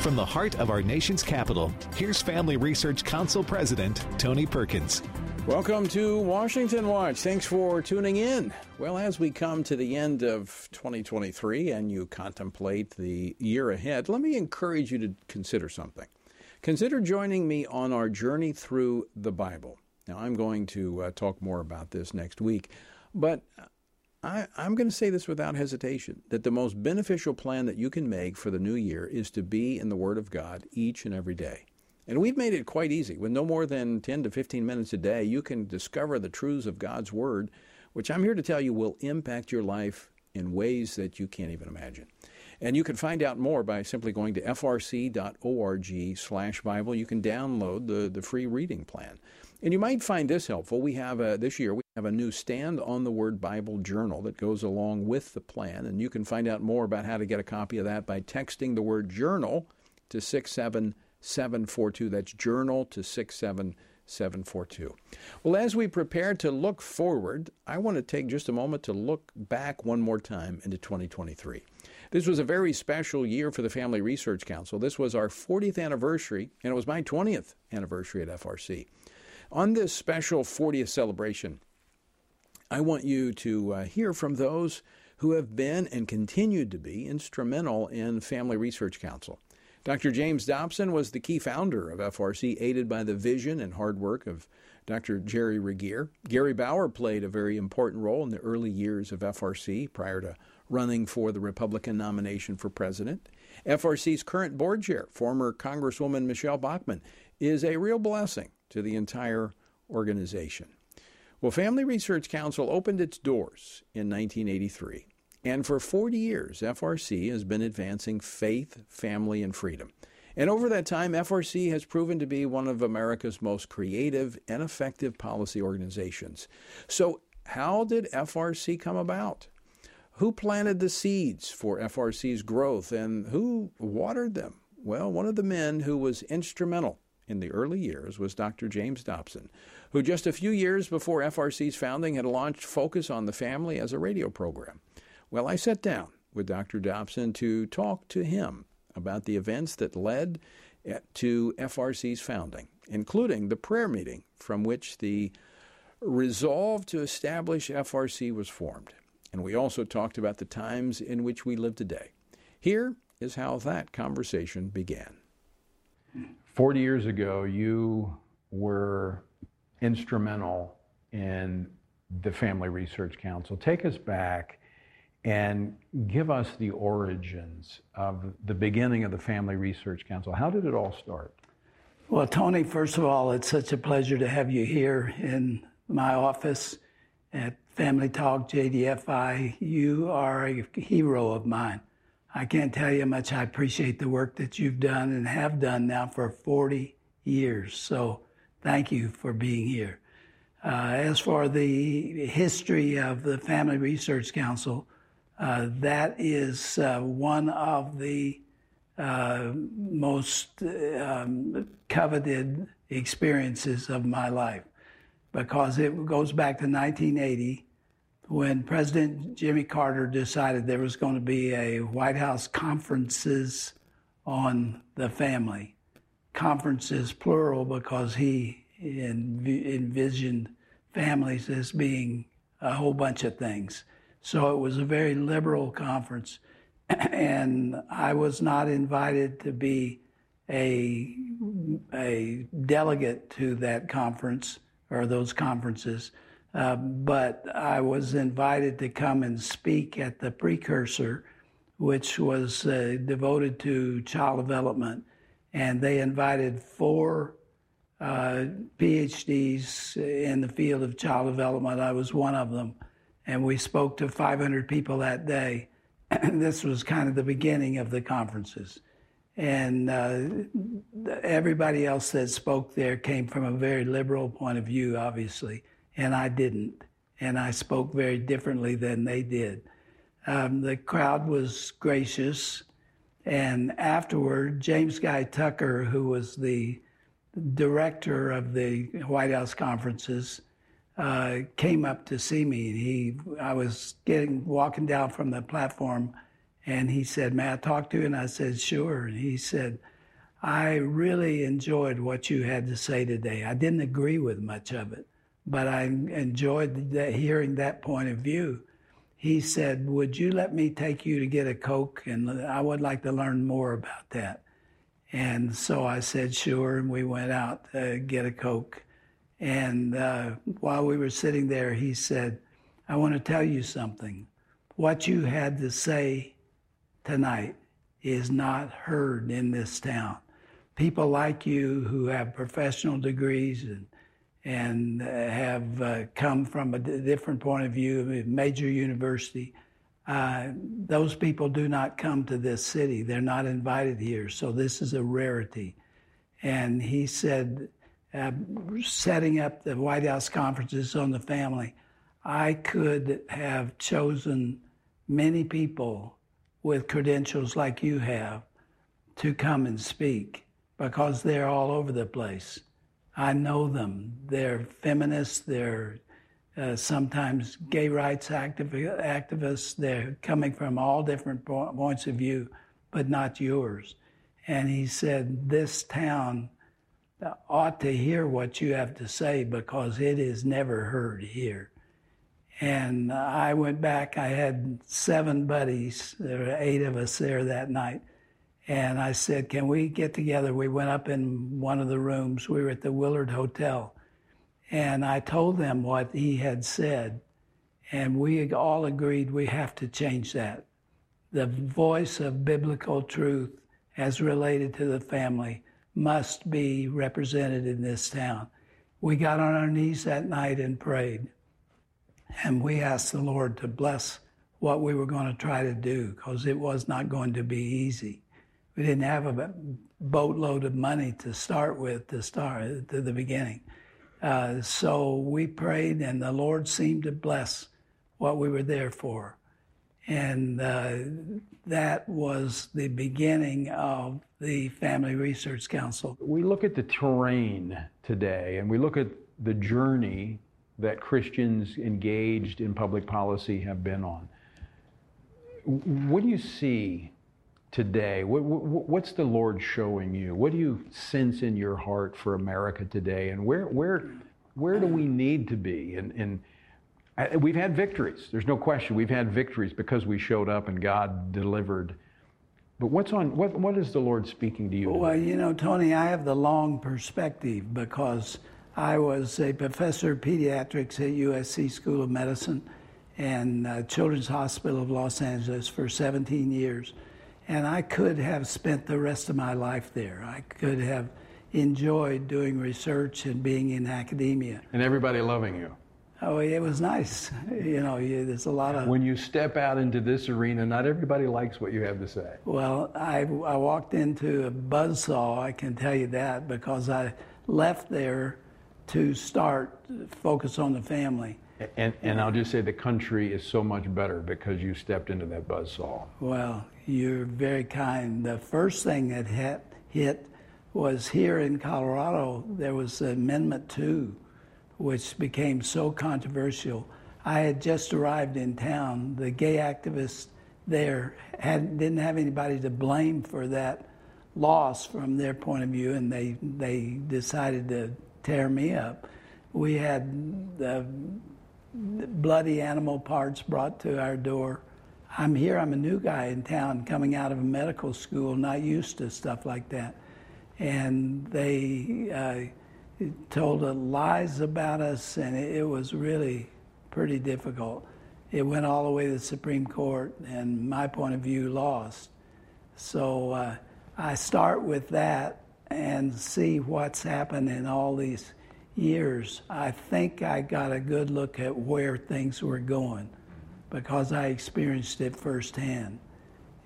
From the heart of our nation's capital, here's Family Research Council President Tony Perkins. Welcome to Washington Watch. Thanks for tuning in. Well, as we come to the end of 2023 and you contemplate the year ahead, let me encourage you to consider something. Consider joining me on our journey through the Bible. Now, I'm going to uh, talk more about this next week, but I, am going to say this without hesitation that the most beneficial plan that you can make for the new year is to be in the Word of God each and every day. And we've made it quite easy. With no more than 10 to 15 minutes a day, you can discover the truths of God's Word, which I'm here to tell you will impact your life in ways that you can't even imagine. And you can find out more by simply going to frc.org slash Bible. You can download the, the free reading plan. And you might find this helpful. We have a, this year we have a new Stand on the Word Bible journal that goes along with the plan, and you can find out more about how to get a copy of that by texting the word journal to 67742. That's journal to 67742. Well, as we prepare to look forward, I want to take just a moment to look back one more time into 2023. This was a very special year for the Family Research Council. This was our 40th anniversary, and it was my 20th anniversary at FRC. On this special 40th celebration, I want you to uh, hear from those who have been and continued to be instrumental in Family Research Council. Dr. James Dobson was the key founder of FRC, aided by the vision and hard work of Dr. Jerry Regier. Gary Bauer played a very important role in the early years of FRC prior to running for the Republican nomination for president. FRC's current board chair, former Congresswoman Michele Bachmann, is a real blessing to the entire organization. Well, Family Research Council opened its doors in 1983, and for 40 years, FRC has been advancing faith, family, and freedom. And over that time, FRC has proven to be one of America's most creative and effective policy organizations. So, how did FRC come about? Who planted the seeds for FRC's growth and who watered them? Well, one of the men who was instrumental in the early years was Dr. James Dobson, who just a few years before FRC's founding had launched Focus on the Family as a radio program. Well, I sat down with Dr. Dobson to talk to him about the events that led to FRC's founding, including the prayer meeting from which the resolve to establish FRC was formed. And we also talked about the times in which we live today. Here is how that conversation began. 40 years ago, you were instrumental in the Family Research Council. Take us back and give us the origins of the beginning of the Family Research Council. How did it all start? Well, Tony, first of all, it's such a pleasure to have you here in my office at Family Talk JDFI. You are a hero of mine. I can't tell you how much I appreciate the work that you've done and have done now for 40 years. So thank you for being here. Uh, as for the history of the Family Research Council, uh, that is uh, one of the uh, most um, coveted experiences of my life because it goes back to 1980 when President Jimmy Carter decided there was going to be a White House conferences on the family. Conferences, plural, because he env- envisioned families as being a whole bunch of things. So it was a very liberal conference. and I was not invited to be a, a delegate to that conference or those conferences. Uh, but I was invited to come and speak at the precursor, which was uh, devoted to child development. And they invited four uh, PhDs in the field of child development. I was one of them. And we spoke to 500 people that day. this was kind of the beginning of the conferences. And uh, everybody else that spoke there came from a very liberal point of view, obviously and I didn't. And I spoke very differently than they did. Um, the crowd was gracious. And afterward, James Guy Tucker, who was the director of the White House conferences, uh, came up to see me. He, I was getting walking down from the platform, and he said, "May I talk to you?" And I said, "Sure." And he said, "I really enjoyed what you had to say today. I didn't agree with much of it, but I enjoyed hearing that point of view." He said, "Would you let me take you to get a Coke? And I would like to learn more about that." And so I said, "Sure." And we went out to get a Coke. And uh, while we were sitting there, he said, I want to tell you something. What you had to say tonight is not heard in this town. People like you who have professional degrees and, and have uh, come from a different point of view, major university, uh, those people do not come to this city. They're not invited here. So this is a rarity. And he said, uh, setting up the White House conferences on the family, I could have chosen many people with credentials like you have to come and speak because they're all over the place. I know them. They're feminists, they're uh, sometimes gay rights activ- activists. They're coming from all different po- points of view, but not yours. And he said, This town ought to hear what you have to say because it is never heard here. And I went back, I had seven buddies, there were eight of us there that night. And I said, Can we get together? We went up in one of the rooms. We were at the Willard Hotel. And I told them what he had said. And we all agreed we have to change that. The voice of biblical truth as related to the family must be represented in this town. We got on our knees that night and prayed. And we asked the Lord to bless what we were going to try to do because it was not going to be easy. We didn't have a boatload of money to start with to start to the beginning. Uh, so we prayed, and the Lord seemed to bless what we were there for. And uh, that was the beginning of the Family Research Council. We look at the terrain today and we look at the journey that Christians engaged in public policy have been on. What do you see today? what's the Lord showing you? What do you sense in your heart for America today? And where, where, where do we need to be? And, and we've had victories. There's no question. We've had victories because we showed up and God delivered but what's on what what is the Lord speaking to you? Well, you know, Tony, I have the long perspective because I was a professor of pediatrics at USC School of Medicine and uh, Children's Hospital of Los Angeles for 17 years. And I could have spent the rest of my life there. I could have enjoyed doing research and being in academia. And everybody loving you. Oh, it was nice. You know, there's a lot of. When you step out into this arena, not everybody likes what you have to say. Well, I, I walked into a buzz saw, I can tell you that, because I left there to start focus on the family. And, and I'll just say the country is so much better because you stepped into that buzz saw. Well, you're very kind. The first thing that hit, hit was here in Colorado, there was Amendment 2 which became so controversial. I had just arrived in town. The gay activists there had, didn't have anybody to blame for that loss from their point of view, and they, they decided to tear me up. We had the bloody animal parts brought to our door. I'm here, I'm a new guy in town coming out of a medical school, not used to stuff like that. And they uh, told lies about us, and it, was really pretty difficult. It went all the way to the Supreme Court, and my point of view lost. So uh, I start with that and see what's happened in all these years. I think I got a good look at where things were going because I experienced it firsthand.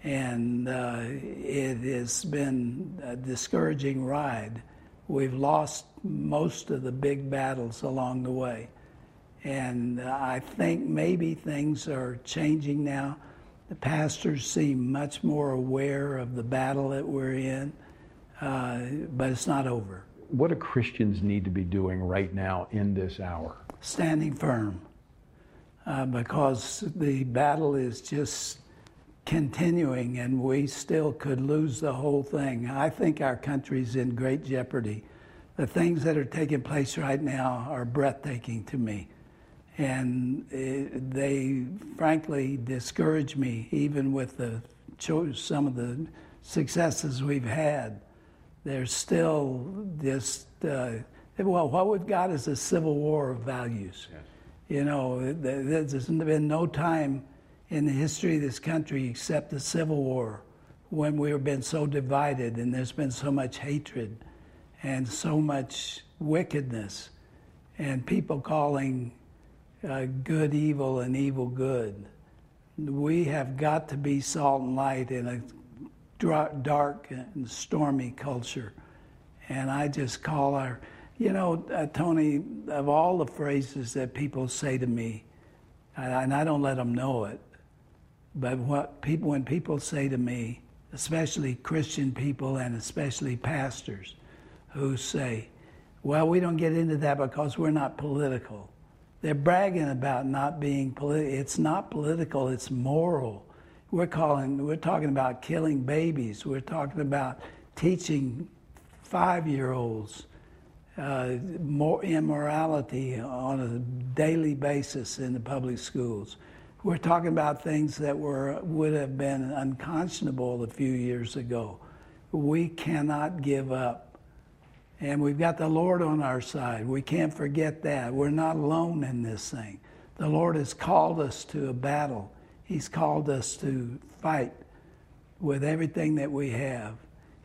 And uh, it has been a discouraging ride we've lost most of the big battles along the way. And I think maybe things are changing now. The pastors seem much more aware of the battle that we're in, uh, but it's not over. What do Christians need to be doing right now in this hour? standing firm uh, because the battle is just continuing and we still could lose the whole thing. I think our country's in great jeopardy. The things that are taking place right now are breathtaking to me. And it, they frankly discourage me, even with the some of the successes we've had. There's still just, uh, well, what we've got is a civil war of values. Yes. You know, there's been no time in the history of this country except the Civil War when we've been so divided and there's been so much hatred and so much wickedness and people calling uh, good evil and evil good. We have got to be salt and light in a dark and stormy culture. And I just call our, you know, uh, Tony, of all the phrases that people say to me, and I don't let them know it, but what people, when people say to me, especially Christian people and especially pastors, who say, well, we don't get into that because we're not political. They're bragging about not being political. It's not political, it's moral. We're calling, we're talking about killing babies. We're talking about teaching five-year-olds uh, more immorality on a daily basis in the public schools. We're talking about things that were would have been unconscionable a few years ago. We cannot give up. And we've got the Lord on our side. We can't forget that. We're not alone in this thing. The Lord has called us to a battle. He's called us to fight with everything that we have.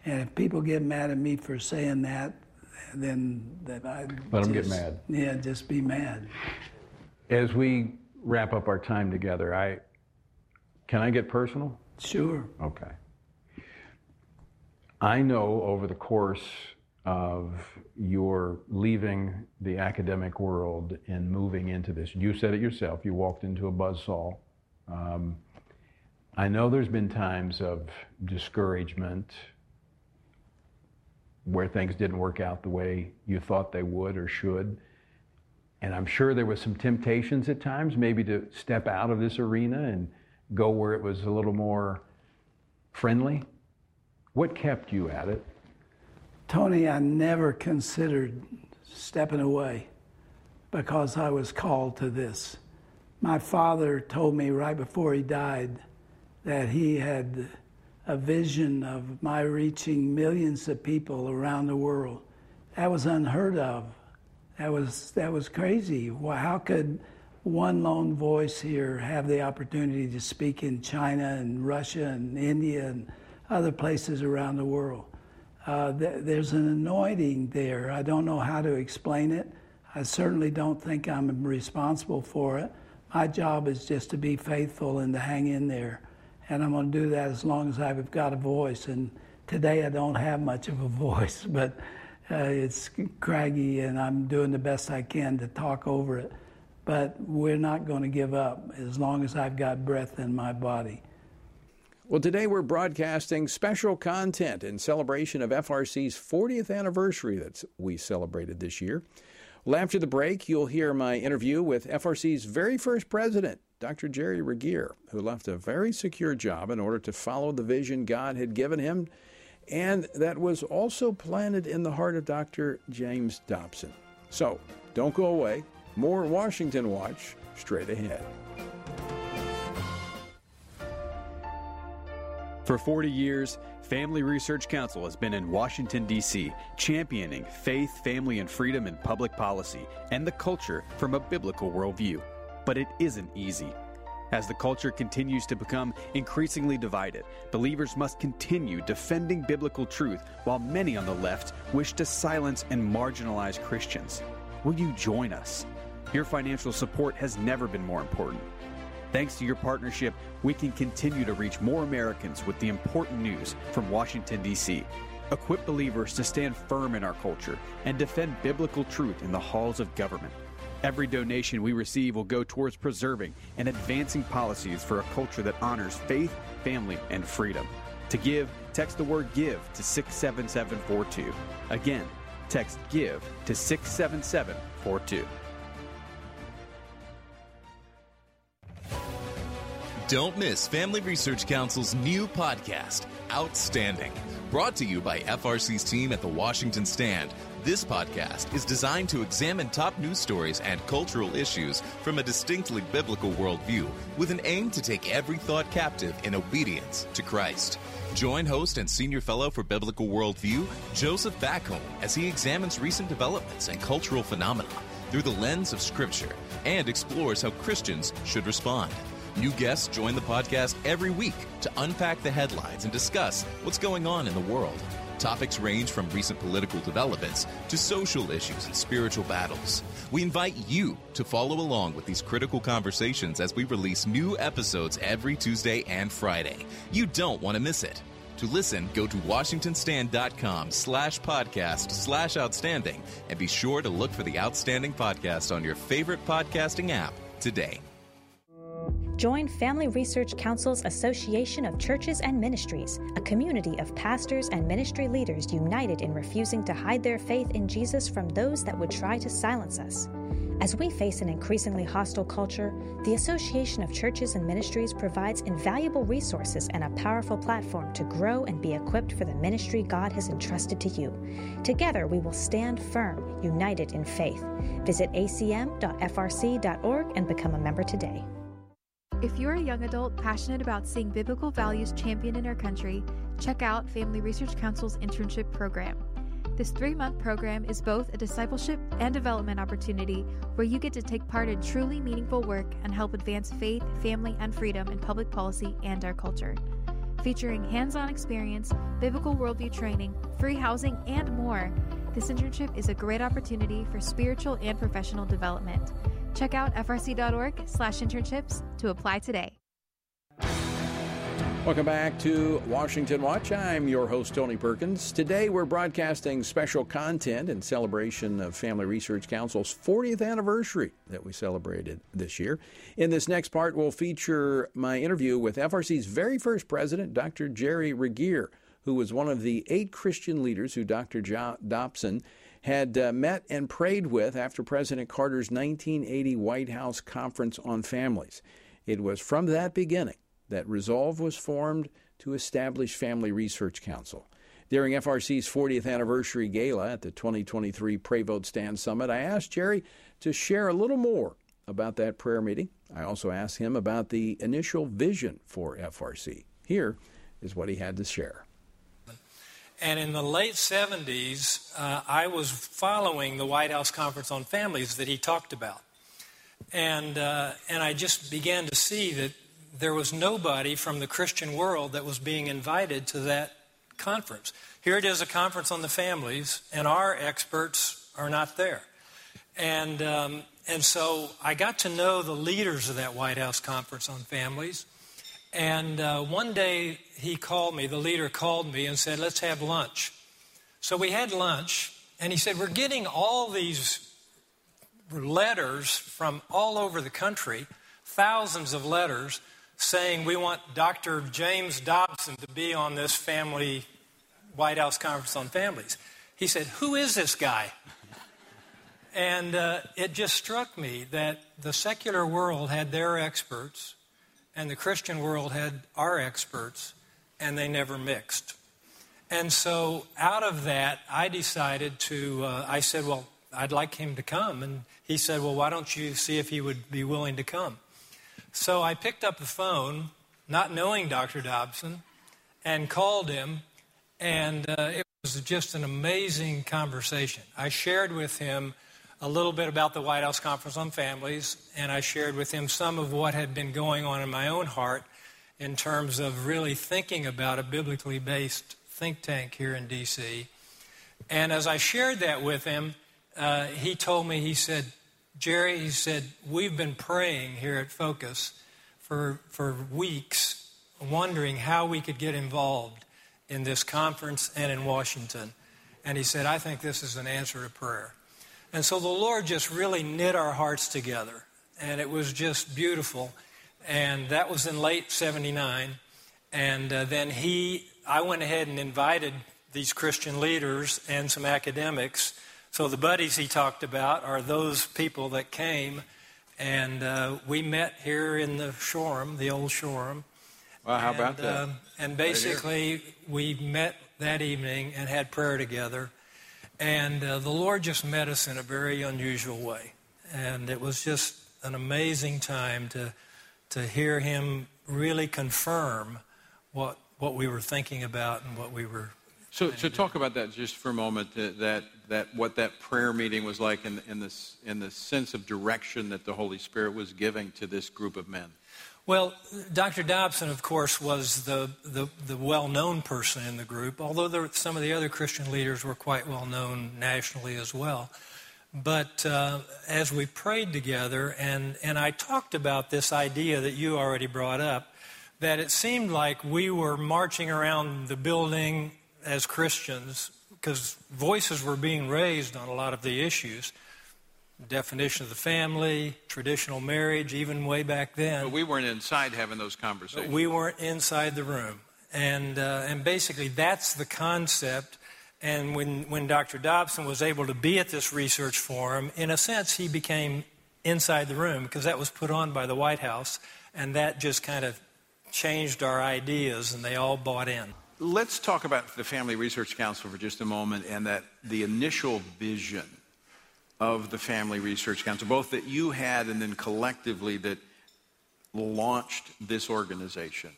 And if people get mad at me for saying that, then that I let them get mad. Yeah, just be mad. As we wrap up our time together, I can I get personal? Sure. Okay. I know over the course of your leaving the academic world and moving into this, you said it yourself, you walked into a buzzsaw. Um, I know there's been times of discouragement where things didn't work out the way you thought they would or should. And I'm sure there was some temptations at times, maybe to step out of this arena and go where it was a little more friendly. What kept you at it? Tony, I never considered stepping away because I was called to this. My father told me right before he died that he had a vision of my reaching millions of people around the world. That was unheard of that was that was crazy. How could one lone voice here have the opportunity to speak in China and Russia and India and other places around the world? Uh, th- there's an anointing there. I don't know how to explain it. I certainly don't think I'm responsible for it. My job is just to be faithful and to hang in there. And I'm going to do that as long as I've got a voice. And today I don't have much of a voice, but uh, it's craggy, and I'm doing the best I can to talk over it. But we're not going to give up as long as I've got breath in my body. Well, today we're broadcasting special content in celebration of FRC's 40th anniversary that we celebrated this year. Well, after the break, you'll hear my interview with FRC's very first president, Dr. Jerry Regier, who left a very secure job in order to follow the vision God had given him and that was also planted in the heart of Dr. James Dobson. So, don't go away. More Washington Watch straight ahead. For 40 years, Family Research Council has been in Washington, D.C., championing faith, family, and freedom in public policy and the culture from a biblical worldview. But it isn't easy. As the culture continues to become increasingly divided, believers must continue defending biblical truth while many on the left wish to silence and marginalize Christians. Will you join us? Your financial support has never been more important. Thanks to your partnership, we can continue to reach more Americans with the important news from Washington, D.C. Equip believers to stand firm in our culture and defend biblical truth in the halls of government. Every donation we receive will go towards preserving and advancing policies for a culture that honors faith, family, and freedom. To give, text the word GIVE to 67742. Again, text GIVE to 67742. Don't miss Family Research Council's new podcast, Outstanding. Brought to you by FRC's team at the Washington Stand. This podcast is designed to examine top news stories and cultural issues from a distinctly biblical worldview with an aim to take every thought captive in obedience to Christ. Join host and senior fellow for biblical worldview, Joseph Backholm, as he examines recent developments and cultural phenomena through the lens of Scripture and explores how Christians should respond. New guests join the podcast every week to unpack the headlines and discuss what's going on in the world. Topics range from recent political developments to social issues and spiritual battles. We invite you to follow along with these critical conversations as we release new episodes every Tuesday and Friday. You don't want to miss it. To listen, go to washingtonstand.com slash podcast slash outstanding and be sure to look for the Outstanding Podcast on your favorite podcasting app today. Join Family Research Council's Association of Churches and Ministries, a community of pastors and ministry leaders united in refusing to hide their faith in Jesus from those that would try to silence us. As we face an increasingly hostile culture, the Association of Churches and Ministries provides invaluable resources and a powerful platform to grow and be equipped for the ministry God has entrusted to you. Together, we will stand firm, united in faith. Visit acm.frc.org and become a member today. If you're a young adult passionate about seeing biblical values championed in our country, check out Family Research Council's internship program. This three month program is both a discipleship and development opportunity where you get to take part in truly meaningful work and help advance faith, family, and freedom in public policy and our culture. Featuring hands on experience, biblical worldview training, free housing, and more, this internship is a great opportunity for spiritual and professional development. Check out frc.org slash internships to apply today. Welcome back to Washington Watch. I'm your host, Tony Perkins. Today we're broadcasting special content in celebration of Family Research Council's 40th anniversary that we celebrated this year. In this next part, we'll feature my interview with FRC's very first president, Dr. Jerry Regier, who was one of the eight Christian leaders who Dr. Jo- Dobson had uh, met and prayed with after President Carter's 1980 White House Conference on Families. It was from that beginning that resolve was formed to establish Family Research Council. During FRC's 40th anniversary gala at the 2023 Pray Vote Stand Summit, I asked Jerry to share a little more about that prayer meeting. I also asked him about the initial vision for FRC. Here is what he had to share. And in the late 70s, uh, I was following the White House Conference on Families that he talked about. And, uh, and I just began to see that there was nobody from the Christian world that was being invited to that conference. Here it is a conference on the families, and our experts are not there. And, um, and so I got to know the leaders of that White House Conference on Families. And uh, one day he called me, the leader called me and said, Let's have lunch. So we had lunch, and he said, We're getting all these letters from all over the country, thousands of letters, saying we want Dr. James Dobson to be on this family White House Conference on Families. He said, Who is this guy? And uh, it just struck me that the secular world had their experts, and the Christian world had our experts, and they never mixed. And so, out of that, I decided to, uh, I said, Well, I'd like him to come. And he said, Well, why don't you see if he would be willing to come? So I picked up the phone, not knowing Dr. Dobson, and called him. And uh, it was just an amazing conversation. I shared with him a little bit about the White House Conference on Families, and I shared with him some of what had been going on in my own heart in terms of really thinking about a biblically based think tank here in D.C. And as I shared that with him, uh, he told me, he said, Jerry, he said, we've been praying here at Focus for, for weeks, wondering how we could get involved in this conference and in Washington. And he said, I think this is an answer to prayer. And so the Lord just really knit our hearts together. And it was just beautiful. And that was in late 79. And uh, then he, I went ahead and invited these Christian leaders and some academics. So the buddies he talked about are those people that came And uh, we met here in the Shoreham, the old Shoreham. Well, how and, about that? Um, and basically, we met that evening and had prayer together. And uh, the Lord just met us in a very unusual way. And it was just an amazing time to, to hear Him really confirm what, what we were thinking about and what we were So, so talk about that just for a moment. That that, that what that prayer meeting was like, in in this in the sense of direction that the Holy Spirit was giving to this group of men. Well, Dr. Dobson, of course, was the, the, the well known person in the group, although there, some of the other Christian leaders were quite well known nationally as well. But uh, as we prayed together, and, and I talked about this idea that you already brought up, that it seemed like we were marching around the building as Christians because voices were being raised on a lot of the issues definition of the family, traditional marriage, even way back then. But we weren't inside having those conversations. We weren't inside the room. And, uh, and basically, that's the concept. And when, when Dr. Dobson was able to be at this research forum, in a sense, he became inside the room because that was put on by the White House. And that just kind of changed our ideas, and they all bought in. Let's talk about the Family Research Council for just a moment and that the initial vision of the Family Research Council, both that you had and then collectively that launched this organization.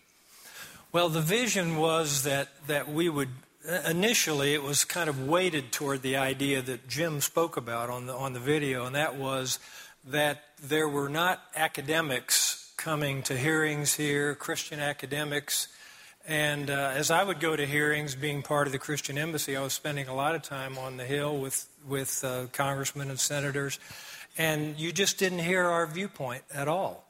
Well, the vision was that, that we would, uh, initially, it was kind of weighted toward the idea that Jim spoke about on the, on the video, and that was that there were not academics coming to hearings here, Christian academics. And uh, as I would go to hearings, being part of the Christian Embassy, I was spending a lot of time on the Hill with, with uh, congressmen and senators, and you just didn't hear our viewpoint at all.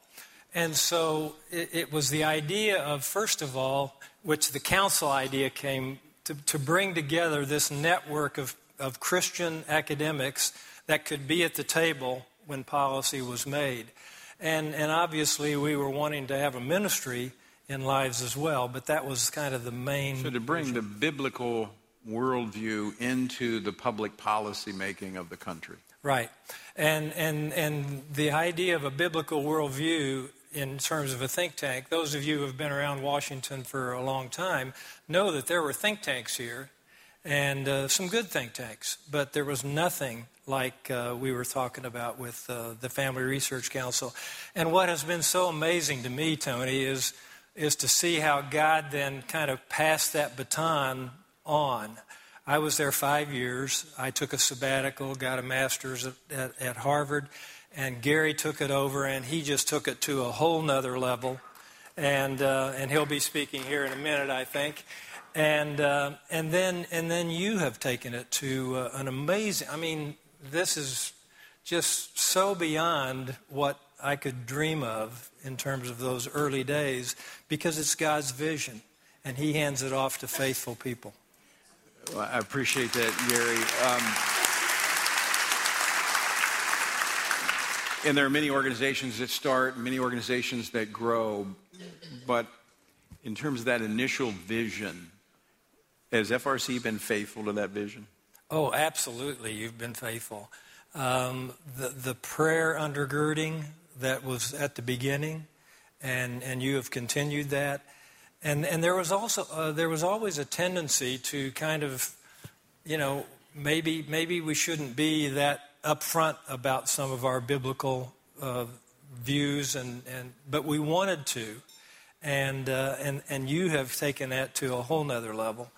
And so it, it, was the idea of, first of all, which the council idea came to, to bring together this network of, of Christian academics that could be at the table when policy was made. And, and obviously, we were wanting to have a ministry in lives as well, but that was kind of the main. So, to bring vision. the biblical worldview into the public policy making of the country. Right. And, and, and the idea of a biblical worldview in terms of a think tank, those of you who have been around Washington for a long time know that there were think tanks here and uh, some good think tanks, but there was nothing like uh, we were talking about with uh, the Family Research Council. And what has been so amazing to me, Tony, is, is to see how God then kind of passed that baton on. I was there five years. I took a sabbatical, got a master's at, at, at Harvard, and Gary took it over, and he just took it to a whole nother level. And, uh, and he'll be speaking here in a minute, I think and uh, and then and then you have taken it to uh, an amazing. I mean, this is just so beyond what I could dream of in terms of those early days, because it's God's vision, and He hands it off to faithful people. Well, I appreciate that, Gary. Um, and there are many organizations that start, many organizations that grow, but in terms of that initial vision has FRC been faithful to that vision? Oh, absolutely. You've been faithful. Um, the, the prayer undergirding that was at the beginning, and, and you have continued that. And, and there was also uh, there was always a tendency to kind of, you know, maybe maybe we shouldn't be that upfront about some of our biblical uh, views, and, and but we wanted to, and uh, and and you have taken that to a whole nother level.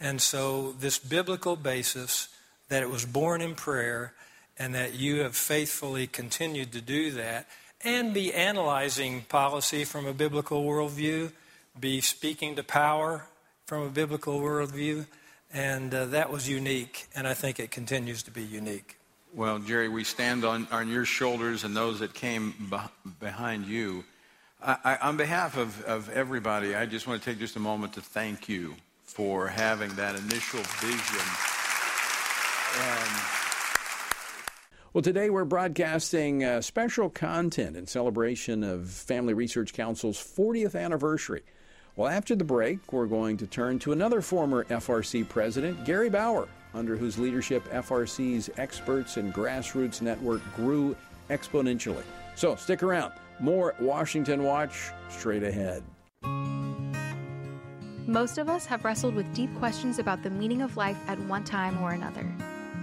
And so, this biblical basis that it was born in prayer and that you have faithfully continued to do that and be analyzing policy from a biblical worldview, be speaking to power from a biblical worldview, and uh, that was unique, and I think it continues to be unique. Well, Jerry, we stand on, on your shoulders and those that came be- behind you. I, I, on behalf of, of everybody, I just want to take just a moment to thank you for having that initial vision. Well, today we're broadcasting uh, special content in celebration of Family Research Council's 40th anniversary. Well, after the break, we're going to turn to another former FRC president, Gary Bauer, under whose leadership FRC's experts and grassroots network grew exponentially. So stick around. More Washington Watch straight ahead. Most of us have wrestled with deep questions about the meaning of life at one time or another.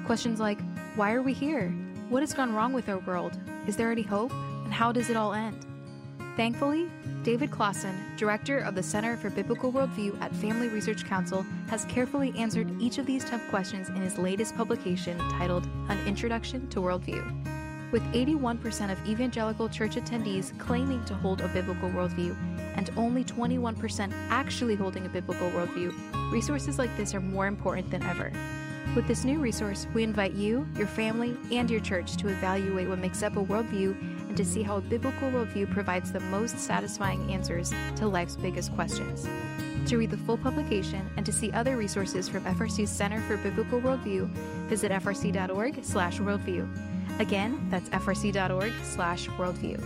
Questions like why are we here? What has gone wrong with our world? Is there any hope? And how does it all end? Thankfully, David Closson, director of the Center for Biblical Worldview at Family Research Council, has carefully answered each of these tough questions in his latest publication titled An Introduction to Worldview. With 81% of evangelical church attendees claiming to hold a biblical worldview and only 21% actually holding a biblical worldview, resources like this are more important than ever. With this new resource, we invite you, your family, and your church to evaluate what makes up a worldview and to see how a biblical worldview provides the most satisfying answers to life's biggest questions. To read the full publication and to see other resources from FRC's Center for Biblical Worldview, visit frc.org/worldview. Again, that's frc.org/worldview.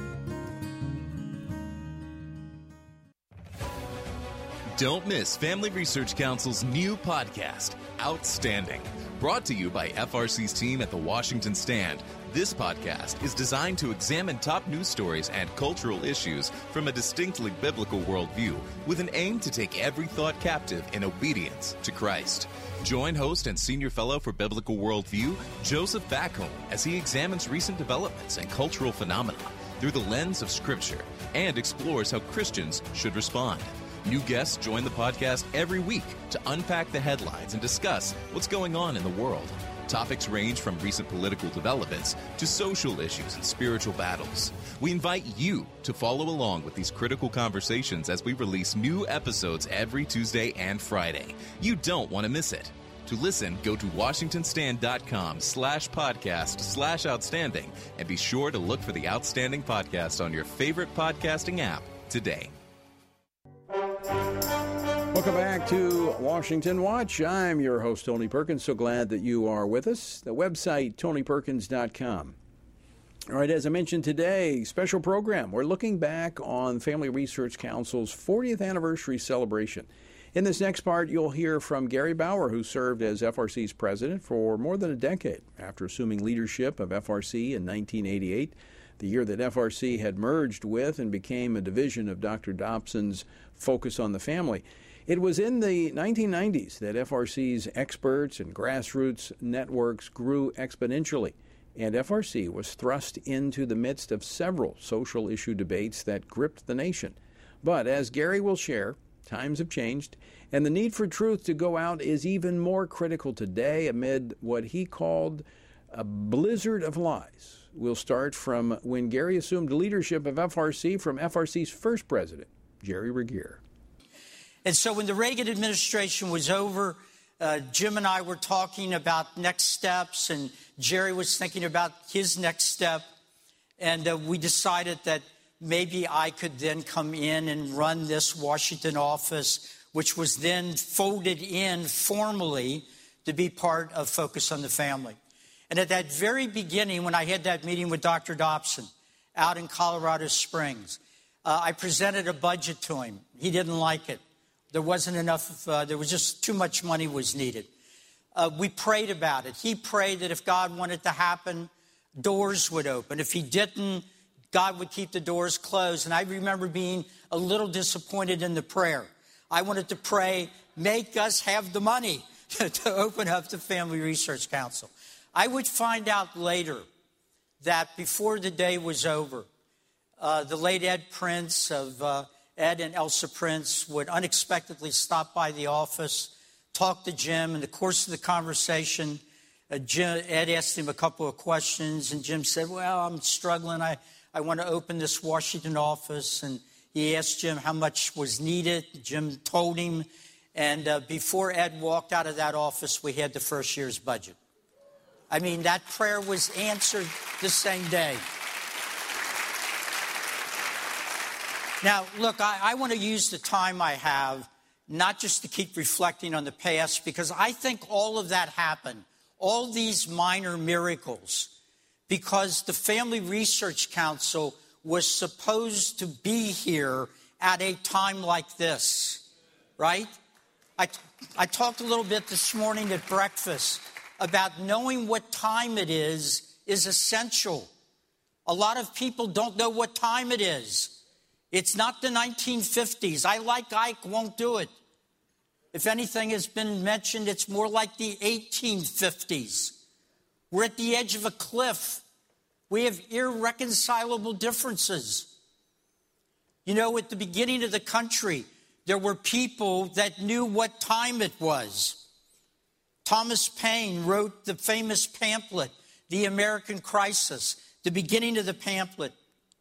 Don't miss Family Research Council's new podcast, Outstanding. Brought to you by FRC's team at the Washington Stand. This podcast is designed to examine top news stories and cultural issues from a distinctly biblical worldview with an aim to take every thought captive in obedience to Christ. Join host and senior fellow for biblical worldview, Joseph Backholm, as he examines recent developments and cultural phenomena through the lens of Scripture and explores how Christians should respond. New guests join the podcast every week to unpack the headlines and discuss what's going on in the world. Topics range from recent political developments to social issues and spiritual battles. We invite you to follow along with these critical conversations as we release new episodes every Tuesday and Friday. You don't want to miss it. To listen, go to washingtonstand.com slash podcast slash outstanding and be sure to look for the Outstanding Podcast on your favorite podcasting app today. Welcome back to Washington Watch. I'm your host, Tony Perkins. So glad that you are with us. The website, tonyperkins.com. All right, as I mentioned today, special program. We're looking back on Family Research Council's 40th anniversary celebration. In this next part, you'll hear from Gary Bauer, who served as FRC's president for more than a decade after assuming leadership of FRC in 1988 the year that FRC had merged with and became a division of Dr. Dobson's Focus on the Family. It was in the 1990s that FRC's experts and grassroots networks grew exponentially, and FRC was thrust into the midst of several social issue debates that gripped the nation. But as Gary will share, times have changed, and the need for truth to go out is even more critical today amid what he called a blizzard of lies We'll start from when Gary assumed leadership of FRC from FRC's first president, Jerry Regier. And so when the Reagan administration was over, uh, Jim and I were talking about next steps, and Jerry was thinking about his next step. And uh, we decided that maybe I could then come in and run this Washington office, which was then folded in formally to be part of Focus on the Family. And at that very beginning, when I had that meeting with Dr. Dobson out in Colorado Springs, uh, I presented a budget to him. He didn't like it. There wasn't enough, uh, there was just too much money was needed. Uh, we prayed about it. He prayed that if God wanted to happen, doors would open. If he didn't, God would keep the doors closed. And I remember being a little disappointed in the prayer. I wanted to pray, make us have the money to open up the Family Research Council. I would find out later that before the day was over, uh, the late Ed Prince of uh, Ed and Elsa Prince would unexpectedly stop by the office, talk to Jim. In the course of the conversation, uh, Jim, Ed asked him a couple of questions, and Jim said, Well, I'm struggling. I, I want to open this Washington office. And he asked Jim how much was needed. Jim told him. And uh, before Ed walked out of that office, we had the first year's budget. I mean, that prayer was answered the same day. Now, look, I, I want to use the time I have not just to keep reflecting on the past, because I think all of that happened, all these minor miracles, because the Family Research Council was supposed to be here at a time like this, right? I, I talked a little bit this morning at breakfast about knowing what time it is is essential. A lot of people don't know what time it is. It's not the 1950s. I like Ike, won't do it. If anything has been mentioned, it's more like the 1850s. We're at the edge of a cliff. We have irreconcilable differences. You know, at the beginning of the country, there were people that knew what time it was. Thomas Paine wrote the famous pamphlet, The American Crisis, the beginning of the pamphlet.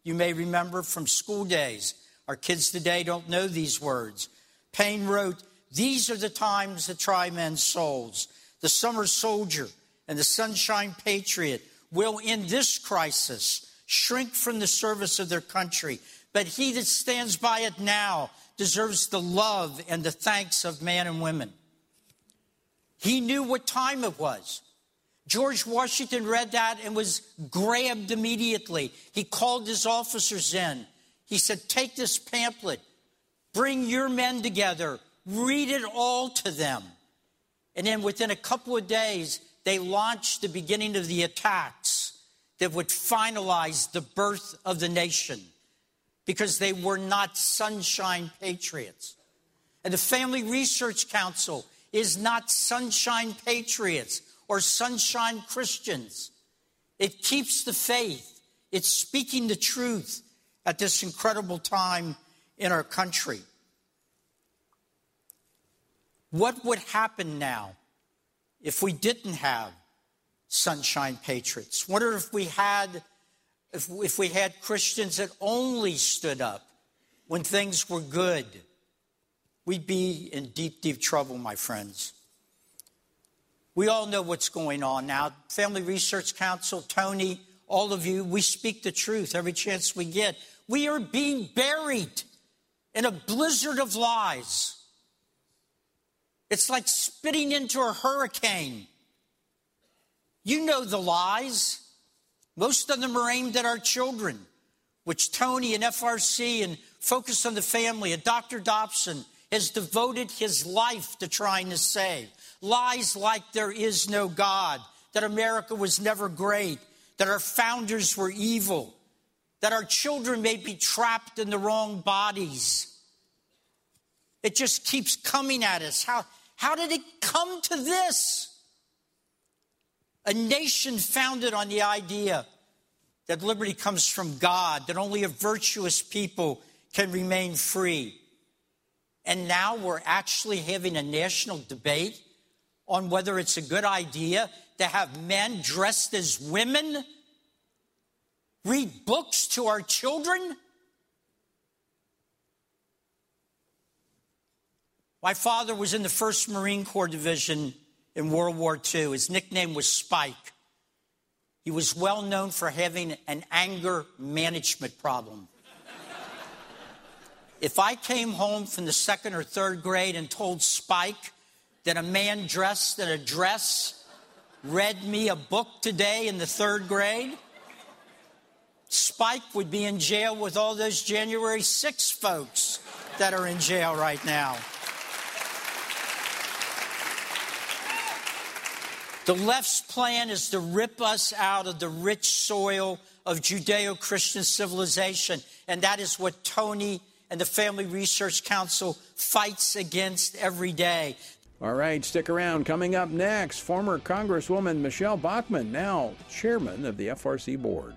You may remember from school days. Our kids today don't know these words. Paine wrote, These are the times that try men's souls. The summer soldier and the sunshine patriot will, in this crisis, shrink from the service of their country. But he that stands by it now deserves the love and the thanks of men and women. He knew what time it was. George Washington read that and was grabbed immediately. He called his officers in. He said, Take this pamphlet, bring your men together, read it all to them. And then within a couple of days, they launched the beginning of the attacks that would finalize the birth of the nation because they were not sunshine patriots. And the Family Research Council is not sunshine patriots or sunshine Christians. It keeps the faith, it's speaking the truth at this incredible time in our country. What would happen now if we didn't have sunshine patriots? Wonder if we had if, if we had Christians that only stood up when things were good, we'd be in deep, deep trouble, my friends. We all know what's going on now. Family Research Council, Tony, all of you, we speak the truth every chance we get. We are being buried in a blizzard of lies. It's like spitting into a hurricane. You know the lies. Most of them are aimed at our children, which Tony and FRC and Focus on the Family and Dr. Dobson has devoted his life to trying to save. Lies like there is no God, that America was never great, that our founders were evil, that our children may be trapped in the wrong bodies. It just keeps coming at us. How, how did it come to this? A nation founded on the idea that liberty comes from God, that only a virtuous people can remain free. And now we're actually having a national debate on whether it's a good idea to have men dressed as women read books to our children. My father was in the 1st Marine Corps Division in World War II. His nickname was Spike. He was well known for having an anger management problem. if I came home from the second or third grade and told Spike that a man dressed in a dress read me a book today in the third grade, Spike would be in jail with all those January 6 folks that are in jail right now. The left's plan is to rip us out of the rich soil of Judeo Christian civilization. And that is what Tony and the Family Research Council fights against every day. All right, stick around. Coming up next, former Congresswoman Michele Bachmann, now chairman of the FRC board.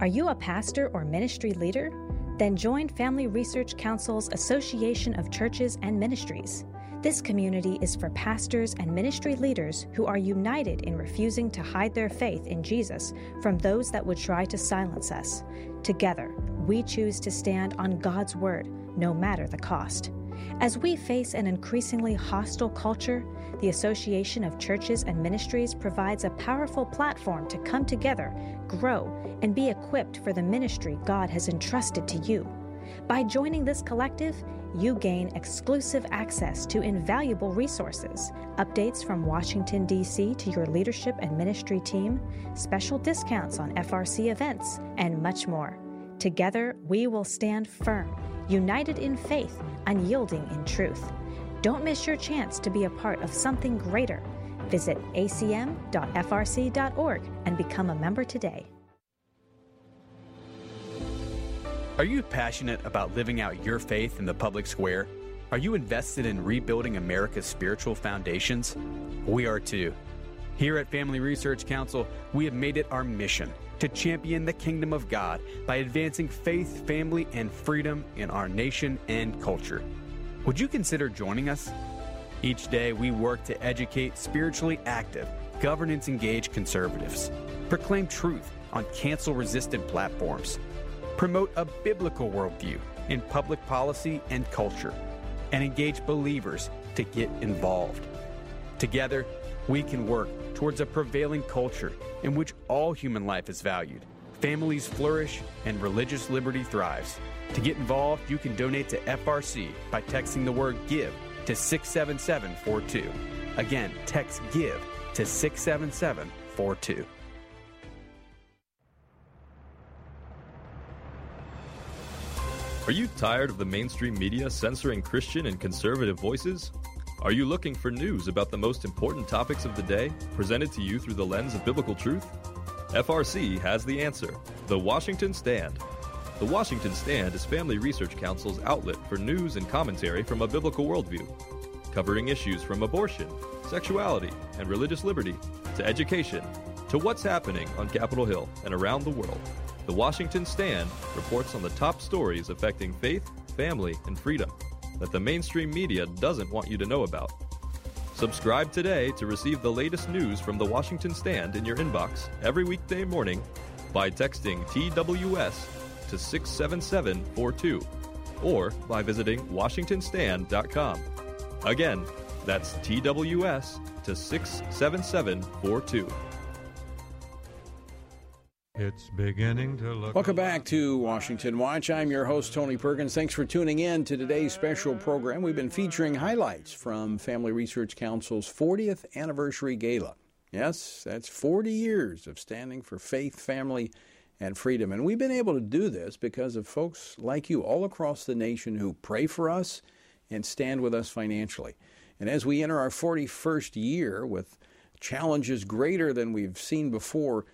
Are you a pastor or ministry leader? Then join Family Research Council's Association of Churches and Ministries. This community is for pastors and ministry leaders who are united in refusing to hide their faith in Jesus from those that would try to silence us. Together, we choose to stand on God's Word, no matter the cost. As we face an increasingly hostile culture, the Association of Churches and Ministries provides a powerful platform to come together, grow, and be equipped for the ministry God has entrusted to you. By joining this collective, you gain exclusive access to invaluable resources, updates from Washington, D.C. to your leadership and ministry team, special discounts on FRC events, and much more. Together, we will stand firm, united in faith, unyielding in truth. Don't miss your chance to be a part of something greater. Visit acm.frc.org and become a member today. Are you passionate about living out your faith in the public square? Are you invested in rebuilding America's spiritual foundations? We are too. Here at Family Research Council, we have made it our mission to champion the kingdom of God by advancing faith, family, and freedom in our nation and culture. Would you consider joining us? Each day, we work to educate spiritually active, governance engaged conservatives, proclaim truth on cancel resistant platforms, promote a biblical worldview in public policy and culture, and engage believers to get involved. Together, we can work towards a prevailing culture in which all human life is valued, families flourish, and religious liberty thrives. To get involved, you can donate to FRC by texting the word GIVE to 67742. Again, text GIVE to 67742. Are you tired of the mainstream media censoring Christian and conservative voices? Are you looking for news about the most important topics of the day, presented to you through the lens of biblical truth? FRC has the answer The Washington Stand. The Washington Stand is Family Research Council's outlet for news and commentary from a biblical worldview, covering issues from abortion, sexuality, and religious liberty to education to what's happening on Capitol Hill and around the world. The Washington Stand reports on the top stories affecting faith, family, and freedom that the mainstream media doesn't want you to know about. Subscribe today to receive the latest news from the Washington Stand in your inbox every weekday morning by texting TWS to 67742 or by visiting WashingtonStand.com. Again, that's TWS to 67742. It's beginning to look. Welcome back to Washington Watch. I'm your host, Tony Perkins. Thanks for tuning in to today's special program. We've been featuring highlights from Family Research Council's 40th anniversary gala. Yes, that's 40 years of standing for faith, family, and freedom. And we've been able to do this because of folks like you all across the nation who pray for us and stand with us financially. And as we enter our 41st year with challenges greater than we've seen before,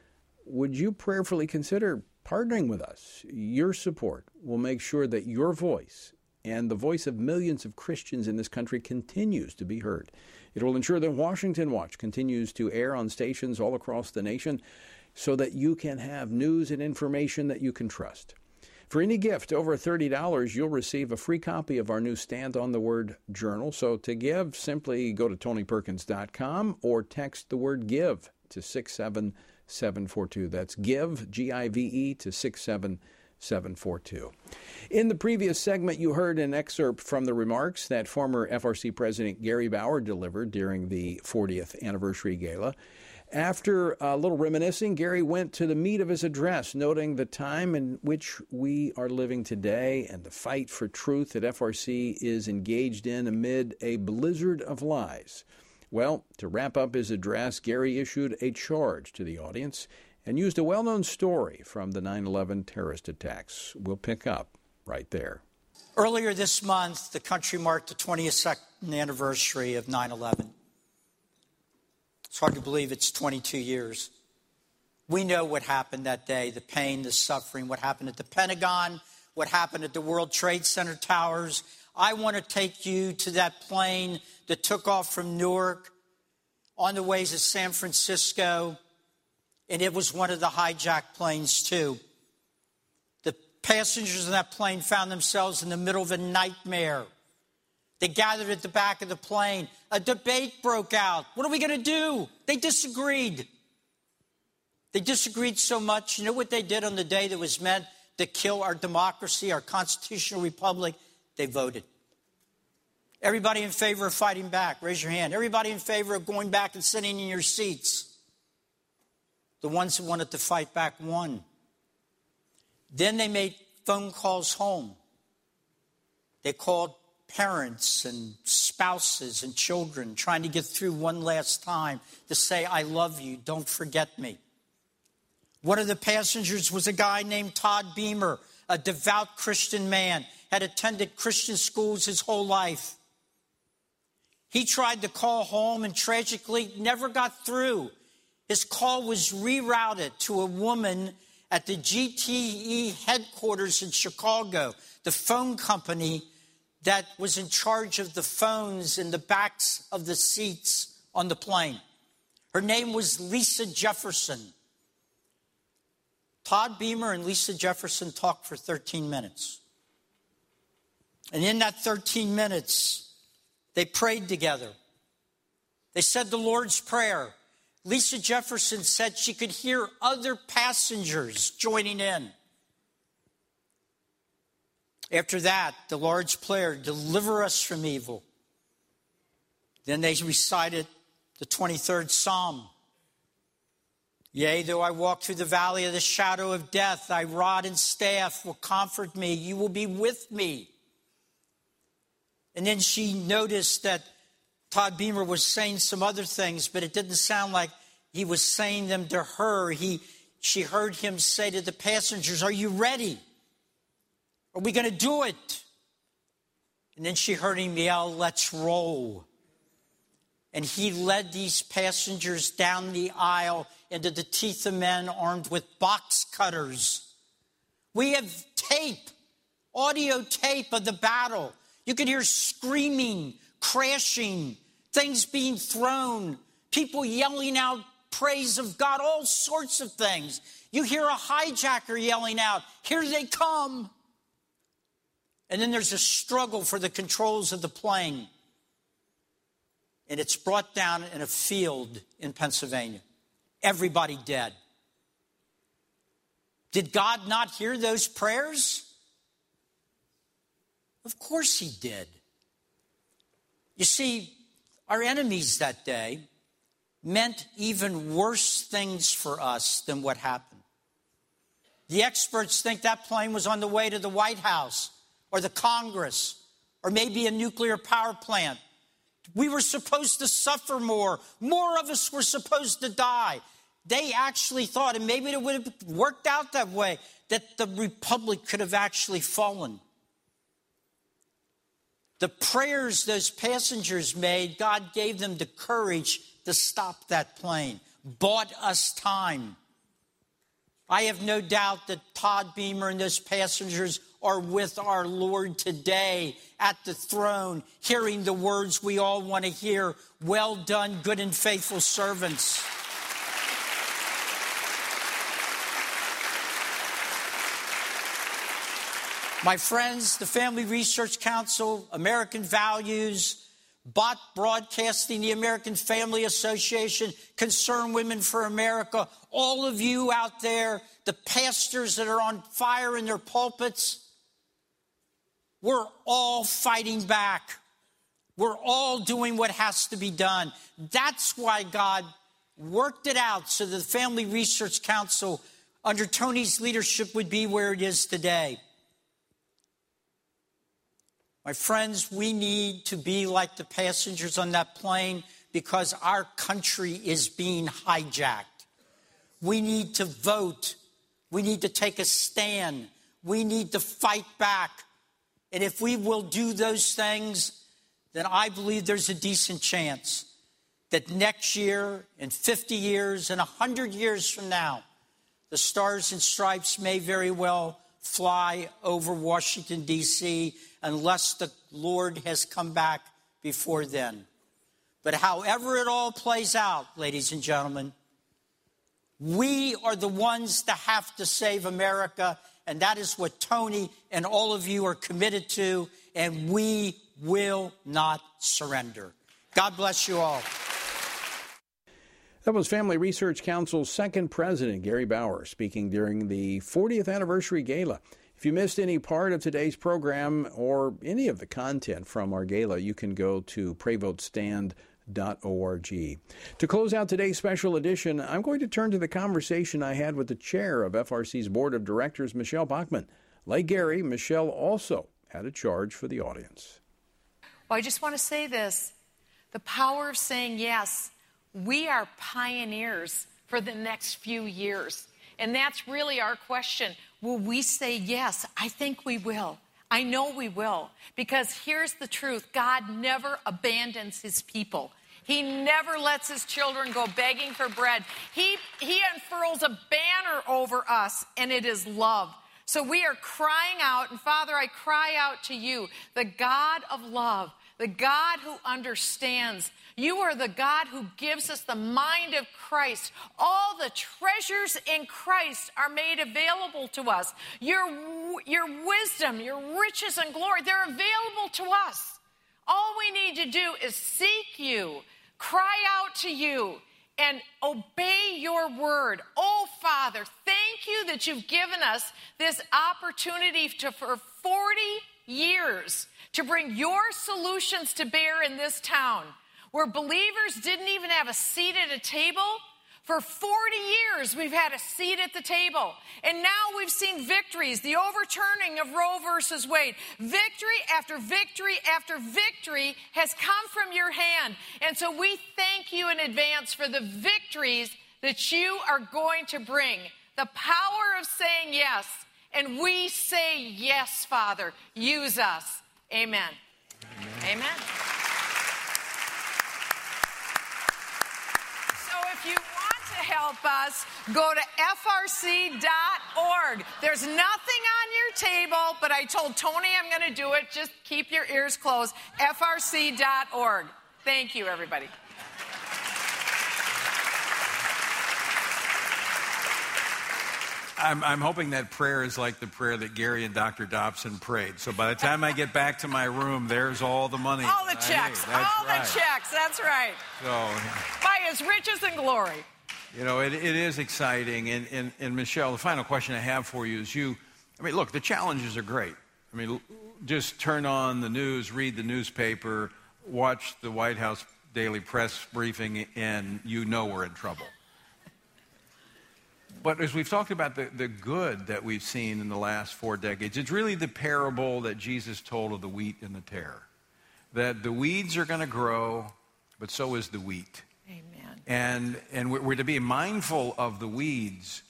would you prayerfully consider partnering with us? Your support will make sure that your voice and the voice of millions of Christians in this country continues to be heard. It will ensure that Washington Watch continues to air on stations all across the nation so that you can have news and information that you can trust. For any gift over $30, you'll receive a free copy of our new Stand on the Word journal. So to give, simply go to tonyperkins.com or text the word give to 677 742. That's give, G I V E, to 67742. In the previous segment, you heard an excerpt from the remarks that former FRC President Gary Bauer delivered during the 40th anniversary gala. After a little reminiscing, Gary went to the meat of his address, noting the time in which we are living today and the fight for truth that FRC is engaged in amid a blizzard of lies. Well, to wrap up his address, Gary issued a charge to the audience and used a well known story from the 9 11 terrorist attacks. We'll pick up right there. Earlier this month, the country marked the 22nd anniversary of 9 11. It's hard to believe it's 22 years. We know what happened that day the pain, the suffering, what happened at the Pentagon, what happened at the World Trade Center towers. I want to take you to that plane that took off from Newark on the way to San Francisco, and it was one of the hijacked planes, too. The passengers in that plane found themselves in the middle of a nightmare. They gathered at the back of the plane. A debate broke out. What are we going to do? They disagreed. They disagreed so much. You know what they did on the day that was meant to kill our democracy, our constitutional republic? They voted. Everybody in favor of fighting back, raise your hand. Everybody in favor of going back and sitting in your seats. The ones who wanted to fight back won. Then they made phone calls home. They called parents and spouses and children trying to get through one last time to say, I love you, don't forget me. One of the passengers was a guy named Todd Beamer, a devout Christian man, had attended Christian schools his whole life. He tried to call home and tragically never got through. His call was rerouted to a woman at the GTE headquarters in Chicago, the phone company that was in charge of the phones in the backs of the seats on the plane. Her name was Lisa Jefferson. Todd Beamer and Lisa Jefferson talked for 13 minutes. And in that 13 minutes, they prayed together. They said the Lord's Prayer. Lisa Jefferson said she could hear other passengers joining in. After that, the Lord's Prayer, deliver us from evil. Then they recited the 23rd Psalm. Yea, though I walk through the valley of the shadow of death, thy rod and staff will comfort me. You will be with me. And then she noticed that Todd Beamer was saying some other things, but it didn't sound like he was saying them to her. He, she heard him say to the passengers, Are you ready? Are we going to do it? And then she heard him yell, Let's roll. And he led these passengers down the aisle into the teeth of men armed with box cutters. We have tape, audio tape of the battle. You could hear screaming, crashing, things being thrown, people yelling out praise of God, all sorts of things. You hear a hijacker yelling out, Here they come. And then there's a struggle for the controls of the plane. And it's brought down in a field in Pennsylvania. Everybody dead. Did God not hear those prayers? Of course He did. You see, our enemies that day meant even worse things for us than what happened. The experts think that plane was on the way to the White House or the Congress or maybe a nuclear power plant. We were supposed to suffer more. More of us were supposed to die. They actually thought, and maybe it would have worked out that way, that the republic could have actually fallen. The prayers those passengers made, God gave them the courage to stop that plane, bought us time. I have no doubt that Todd Beamer and those passengers are with our Lord today at the throne, hearing the words we all want to hear Well done, good and faithful servants. My friends, the Family Research Council, American Values, Bott Broadcasting, the American Family Association, Concerned Women for America, all of you out there, the pastors that are on fire in their pulpits, we're all fighting back. We're all doing what has to be done. That's why God worked it out so the Family Research Council, under Tony's leadership, would be where it is today. My friends, we need to be like the passengers on that plane because our country is being hijacked. We need to vote. We need to take a stand. We need to fight back. And if we will do those things, then I believe there's a decent chance that next year, in 50 years, and 100 years from now, the stars and stripes may very well fly over Washington, D.C., unless the Lord has come back before then. But however it all plays out, ladies and gentlemen, we are the ones that have to save America, and that is what Tony and all of you are committed to, and we will not surrender. God bless you all. That was Family Research Council's second president, Gary Bauer, speaking during the 40th anniversary gala. If you missed any part of today's program or any of the content from our gala, you can go to To close out today's special edition, I'm going to turn to the conversation I had with the chair of FRC's board of directors, Michele Bachmann. Like Gary, Michele also had a charge for the audience. Well, I just want to say this the power of saying yes we are pioneers for the next few years. And that's really our question. Will we say yes? I think we will. I know we will. Because here's the truth God never abandons his people. He never lets his children go begging for bread. He, he unfurls a banner over us, and it is love. So we are crying out, and Father, I cry out to you, the God of love, the God who understands. You are the God who gives us the mind of Christ. All the treasures in Christ are made available to us. Your, your wisdom, your riches and glory, they're available to us. All we need to do is seek you, cry out to you, and obey your word. Oh, Father, thank you that you've given us this opportunity to, for 40 years to bring your solutions to bear in this town where believers didn't even have a seat at a table. For 40 years, we've had a seat at the table. And now we've seen victories, the overturning of Roe versus Wade. Victory after victory after victory has come from your hand. And so we thank you in advance for the victories that you are going to bring. The power of saying yes. And we say yes, Father. Use us. Amen. Amen. Amen. So if you want to help us, go to frc.org. There's nothing on your table, but I told Tony I'm going to do it. Just keep your ears closed. frc.org. Thank you, everybody. I'm, I'm, hoping that prayer is like the prayer that Gary and Dr. Dobson prayed. So by the time I get back to my room, there's all the money. All the checks. All right. the checks. That's right. So by his riches and glory. You know, it, it is exciting. And, and, and Michele, the final question I have for you is you, I mean, look, the challenges are great. I mean, just turn on the news, read the newspaper, watch the White House daily press briefing, and you know we're in trouble. But as we've talked about the, the good that we've seen in the last four decades, it's really the parable that Jesus told of the wheat and the tare. That the weeds are going to grow, but so is the wheat. Amen. And, and we're, we're to be mindful of the weeds,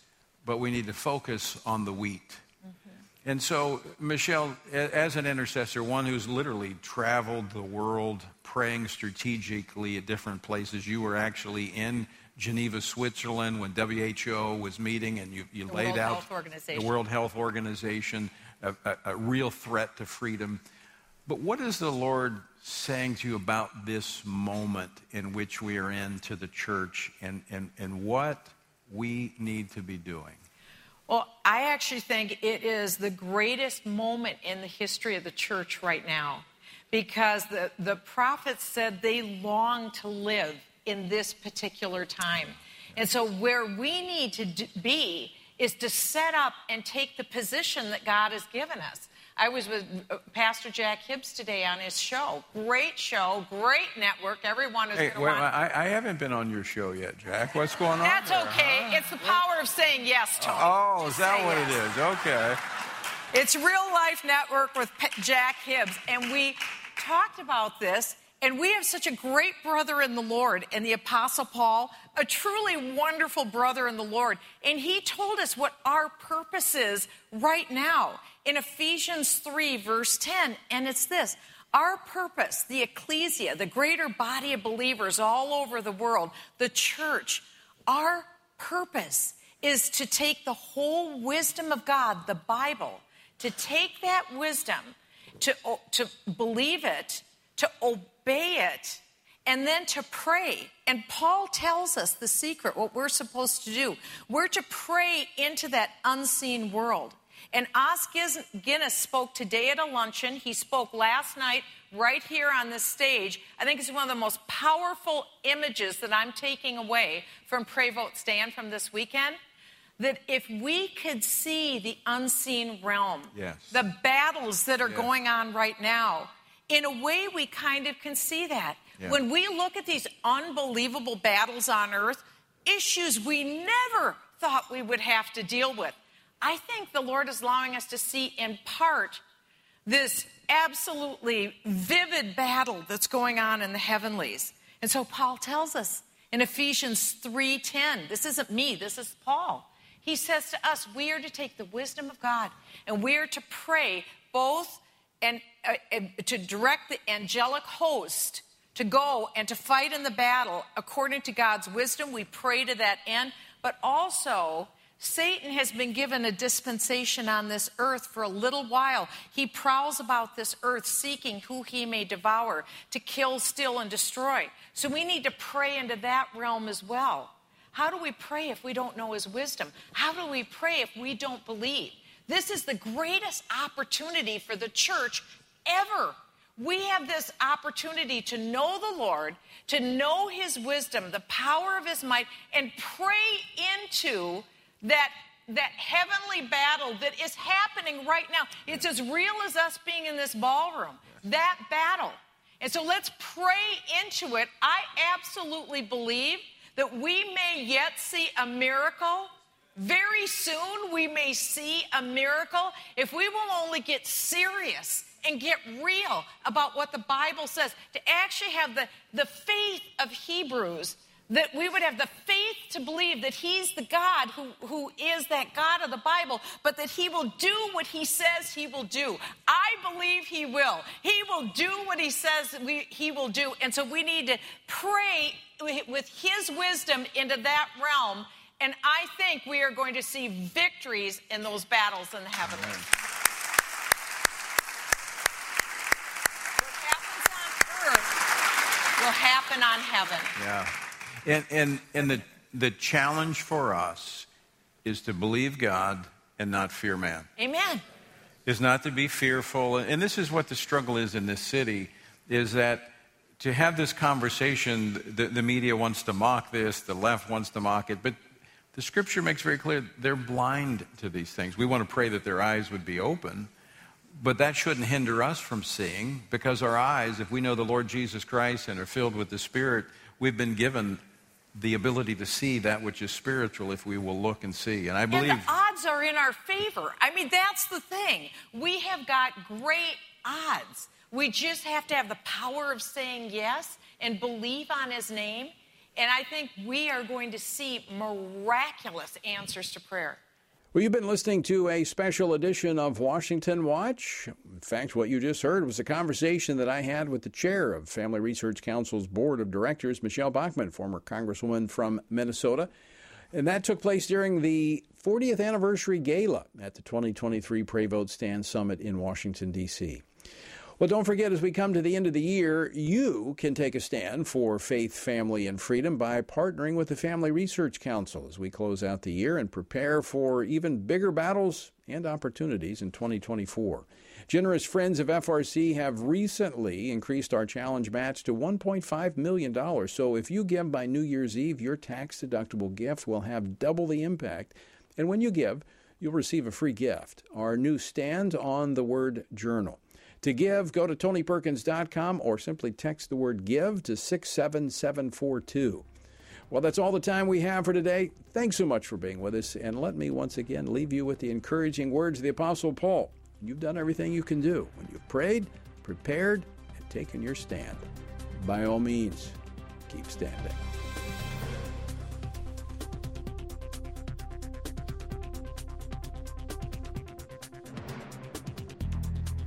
but we need to focus on the wheat. Mm-hmm. And so, Michele, as an intercessor, one who's literally traveled the world praying strategically at different places, you were actually in Geneva, Switzerland, when WHO was meeting, and you, you laid out the World Health Organization, a, a, a, real threat to freedom. But what is the Lord saying to you about this moment in which we are in to the church and, and, and what we need to be doing? Well, I actually think it is the greatest moment in the history of the church right now because the, the prophets said they long to live in this particular time. And so, where we need to be is to set up and take the position that God has given us. I was with uh, Pastor Jack Hibbs today on his show. Great show, great network. Everyone is hey, going to want. I, I, haven't been on your show yet, Jack. What's going on? That's there, okay. Huh? It's the power of saying yes, Tony. Oh, is that what yes. it is? Okay. It's Real Life Network with Jack Hibbs, and we talked about this and we have such a great brother in the Lord, and the Apostle Paul, a truly wonderful brother in the Lord. And he told us what our purpose is right now in Ephesians 3, verse 10. And it's this our purpose, the ecclesia, the greater body of believers all over the world, the church, our purpose is to take the whole wisdom of God, the Bible, to take that wisdom, to, to believe it, to obey it, and then to pray. And Paul tells us the secret, what we're supposed to do. We're to pray into that unseen world. And Os Guinness spoke today at a luncheon. He spoke last night right here on this stage. I think it's one of the most powerful images that I'm taking away from Pray Vote Stand from this weekend. That if we could see the unseen realm, yes. the battles that are yes. going on right now, in a way, we kind of can see that. Yeah. When we look at these unbelievable battles on earth, issues we never thought we would have to deal with, I think the Lord is allowing us to see in part this absolutely vivid battle that's going on in the heavenlies. And so Paul tells us in Ephesians 3:10, this isn't me, this is Paul. He says to us, we are to take the wisdom of God and we are to pray both and uh, to direct the angelic host to go and to fight in the battle according to God's wisdom. We pray to that end, but also Satan has been given a dispensation on this earth for a little while. He prowls about this earth seeking who he may devour to kill, steal, and destroy. So we need to pray into that realm as well. How do we pray if we don't know his wisdom? How do we pray if we don't believe? This is the greatest opportunity for the church ever. We have this opportunity to know the Lord, to know his wisdom, the power of his might, and pray into that that heavenly battle that is happening right now. It's as real as us being in this ballroom. That battle. And so let's pray into it. I absolutely believe that we may yet see a miracle. Very soon we may see a miracle if we will only get serious and get real about what the Bible says, to actually have the, the faith of Hebrews that we would have the faith to believe that he's the God who, who is that God of the Bible, but that he will do what he says he will do. I believe he will. He will do what he says we, he will do. And so we need to pray with his wisdom into that realm. And I think we are going to see victories in those battles in the heavens. What happens on earth will happen on heaven. Yeah. And, and, and the, the challenge for us is to believe God and not fear man. Amen. Is not to be fearful. And this is what the struggle is in this city, is that to have this conversation, the, the media wants to mock this, the left wants to mock it, but the scripture makes very clear they're blind to these things. We want to pray that their eyes would be open, but that shouldn't hinder us from seeing because our eyes, if we know the Lord Jesus Christ and are filled with the Spirit, we've been given the ability to see that which is spiritual if we will look and see. And I believe. And the odds are in our favor. I mean, that's the thing. We have got great odds. We just have to have the power of saying yes and believe on his name. And I think we are going to see miraculous answers to prayer. Well, you've been listening to a special edition of Washington Watch. In fact, what you just heard was a conversation that I had with the chair of Family Research Council's Board of Directors, Michele Bachmann, former Congresswoman from Minnesota. And that took place during the 40th anniversary gala at the 2023 Pray Vote Stand Summit in Washington, D.C. Well, don't forget, as we come to the end of the year, you can take a stand for faith, family, and freedom by partnering with the Family Research Council as we close out the year and prepare for even bigger battles and opportunities in 2024. Generous friends of FRC have recently increased our challenge match to $1.5 million. So if you give by New Year's Eve, your tax deductible gift will have double the impact. And when you give, you'll receive a free gift our new stand on the word journal. To give, go to tonyperkins.com or simply text the word give to 67742. Well, that's all the time we have for today. Thanks so much for being with us. And let me once again leave you with the encouraging words of the Apostle Paul. You've done everything you can do when you've prayed, prepared, and taken your stand. By all means, keep standing.